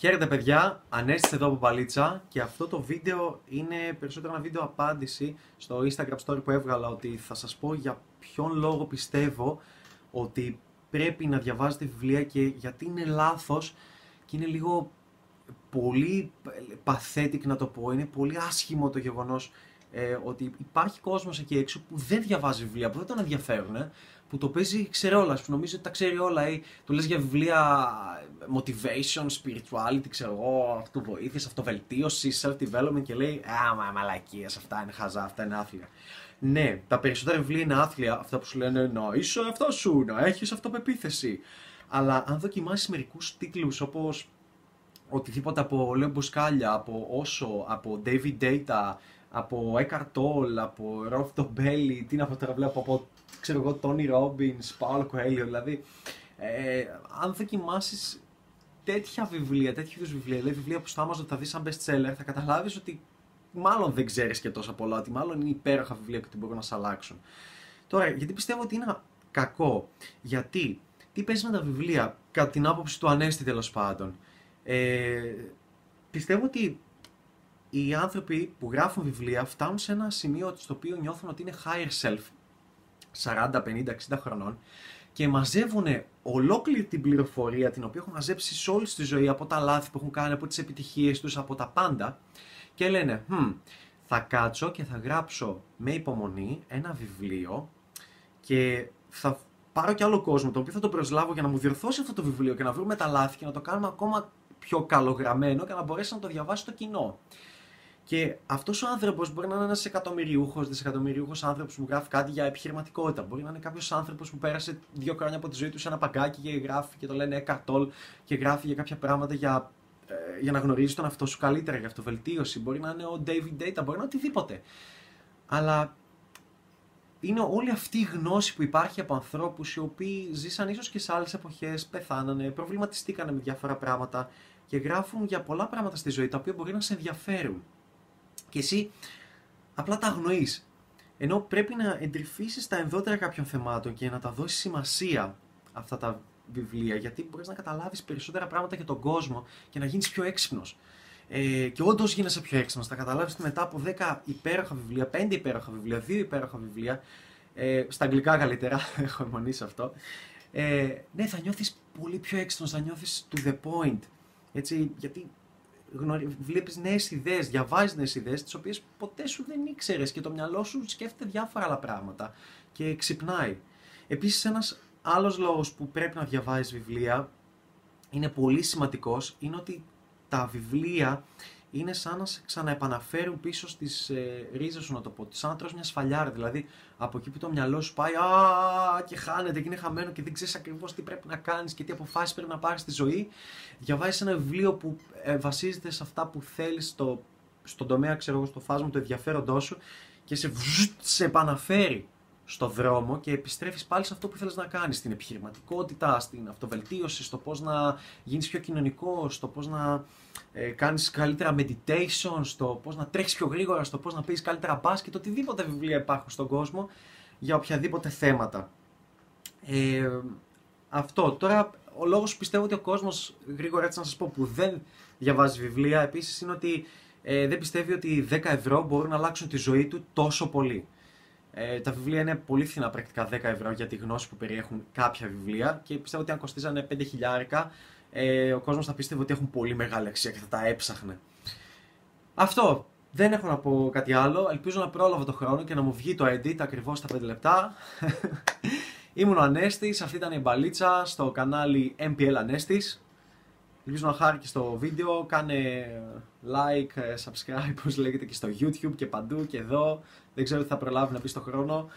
Χαίρετε παιδιά, Ανέστης εδώ από Παλίτσα και αυτό το βίντεο είναι περισσότερο ένα βίντεο απάντηση στο Instagram story που έβγαλα ότι θα σας πω για ποιον λόγο πιστεύω ότι πρέπει να διαβάζετε βιβλία και γιατί είναι λάθος και είναι λίγο πολύ pathetic να το πω, είναι πολύ άσχημο το γεγονός ε, ότι υπάρχει κόσμος εκεί έξω που δεν διαβάζει βιβλία, που δεν τον ενδιαφέρουν, ε, που το παίζει ξερόλα, που νομίζει ότι τα ξέρει όλα ή του λες για βιβλία motivation, spirituality, ξέρω εγώ, αυτοβοήθειας, αυτοβελτίωσης, self-development και λέει «Α, μα μαλακίες, αυτά είναι χαζά, αυτά είναι άθλια». Ναι, τα περισσότερα βιβλία είναι άθλια, αυτά που σου λένε «Να είσαι αυτό σου, να έχεις αυτοπεποίθηση». Αλλά αν δοκιμάσεις μερικούς τίτλους όπως οτιδήποτε από Λέο Μποσκάλια, από Όσο, από David Data, από Eckhart Tolle, από Rolf Dobelli, τι να πω τώρα βλέπω από ξέρω εγώ Tony Robbins, Paolo Coelho, δηλαδή ε, αν δοκιμάσει τέτοια βιβλία, τέτοιου είδους βιβλία, δηλαδή βιβλία που στο Amazon θα δεις σαν best seller, θα καταλάβεις ότι μάλλον δεν ξέρεις και τόσα πολλά, ότι μάλλον είναι υπέροχα βιβλία και ότι μπορούν να σε αλλάξουν. Τώρα, γιατί πιστεύω ότι είναι κακό, γιατί τι παίζει με τα βιβλία, κατά την άποψη του Ανέστη τέλος πάντων. Ε, πιστεύω ότι οι άνθρωποι που γράφουν βιβλία φτάνουν σε ένα σημείο στο οποίο νιώθουν ότι είναι higher self, 40, 50, 60 χρονών, και μαζεύουν ολόκληρη την πληροφορία την οποία έχουν μαζέψει σε όλη τη ζωή από τα λάθη που έχουν κάνει, από τις επιτυχίες τους, από τα πάντα και λένε hm, θα κάτσω και θα γράψω με υπομονή ένα βιβλίο και θα πάρω και άλλο κόσμο, το οποίο θα το προσλάβω για να μου διορθώσει αυτό το βιβλίο και να βρούμε τα λάθη και να το κάνουμε ακόμα πιο καλογραμμένο και να μπορέσει να το διαβάσει το κοινό. Και αυτός ο άνθρωπος μπορεί να είναι ένας εκατομμυριούχος, δισεκατομμυριούχος άνθρωπος που γράφει κάτι για επιχειρηματικότητα. Μπορεί να είναι κάποιος άνθρωπος που πέρασε δύο χρόνια από τη ζωή του σε ένα παγκάκι και γράφει και το λένε εκατόλ και γράφει για κάποια πράγματα για, ε, για να γνωρίζει τον αυτό σου καλύτερα, για αυτοβελτίωση. Μπορεί να είναι ο David Data, μπορεί να είναι οτιδήποτε. Αλλά είναι όλη αυτή η γνώση που υπάρχει από ανθρώπους οι οποίοι ζήσαν ίσως και σε άλλες εποχές, πεθάνανε, προβληματιστήκανε με διάφορα πράγματα και γράφουν για πολλά πράγματα στη ζωή τα οποία μπορεί να σε ενδιαφέρουν. Και εσύ απλά τα αγνοείς. Ενώ πρέπει να εντρυφήσεις τα ενδότερα κάποιων θεμάτων και να τα δώσεις σημασία αυτά τα βιβλία, γιατί μπορείς να καταλάβεις περισσότερα πράγματα για τον κόσμο και να γίνεις πιο έξυπνος. Ε, και όντως γίνεσαι πιο έξυπνο. Θα καταλάβεις ότι μετά από 10 υπέροχα βιβλία, 5 υπέροχα βιβλία, 2 υπέροχα βιβλία, ε, στα αγγλικά καλύτερα, έχω αιμονή σε αυτό. Ε, ναι, θα νιώθεις πολύ πιο έξυπνος, θα νιώθεις to the point. Έτσι, γιατί βλέπεις νέες ιδέες, διαβάζεις νέες ιδέες, τις οποίες ποτέ σου δεν ήξερες και το μυαλό σου σκέφτεται διάφορα άλλα πράγματα και ξυπνάει. Επίσης ένας άλλος λόγος που πρέπει να διαβάζεις βιβλία είναι πολύ σημαντικός, είναι ότι τα βιβλία είναι σαν να σε ξαναεπαναφέρουν πίσω στις ε, ρίζες σου, να το πω. Σαν να τρως μια σφαλιάρα. Δηλαδή, από εκεί που το μυαλό σου πάει, Α, και χάνεται και είναι χαμένο και δεν ξέρεις ακριβώς τι πρέπει να κάνεις και τι αποφάσεις πρέπει να πάρεις στη ζωή. Διαβάζεις ένα βιβλίο που ε, βασίζεται σε αυτά που θέλεις στο, στον τομέα, ξέρω εγώ, στο φάσμα του ενδιαφέροντός σου και σε, σε επαναφέρει στο δρόμο και επιστρέφεις πάλι σε αυτό που θέλεις να κάνεις, στην επιχειρηματικότητα, στην αυτοβελτίωση, στο πώς να γίνεις πιο κοινωνικός, στο πώς να ε, κάνεις καλύτερα meditation, στο πώς να τρέχεις πιο γρήγορα, στο πώς να παίζεις καλύτερα μπάσκετ, οτιδήποτε βιβλία υπάρχουν στον κόσμο για οποιαδήποτε θέματα. Ε, αυτό. Τώρα, ο λόγος που πιστεύω ότι ο κόσμος, γρήγορα έτσι να σας πω, που δεν διαβάζει βιβλία, επίσης είναι ότι ε, δεν πιστεύει ότι 10 ευρώ μπορούν να αλλάξουν τη ζωή του τόσο πολύ. Ε, τα βιβλία είναι πολύ φθηνά, πρακτικά 10 ευρώ για τη γνώση που περιέχουν κάποια βιβλία και πιστεύω ότι αν κοστίζανε 5 χιλιάρικα, ε, ο κόσμος θα πίστευε ότι έχουν πολύ μεγάλη αξία και θα τα έψαχνε. Αυτό. Δεν έχω να πω κάτι άλλο. Ελπίζω να πρόλαβα το χρόνο και να μου βγει το edit ακριβώς στα 5 λεπτά. Ήμουν ο Ανέστης, αυτή ήταν η μπαλίτσα στο κανάλι MPL Ανέστης. Ελπίζω να χάρηκε στο βίντεο, κάνε like, subscribe, όπως λέγεται και στο YouTube και παντού και εδώ. Δεν ξέρω τι θα προλάβει να πει στο χρόνο.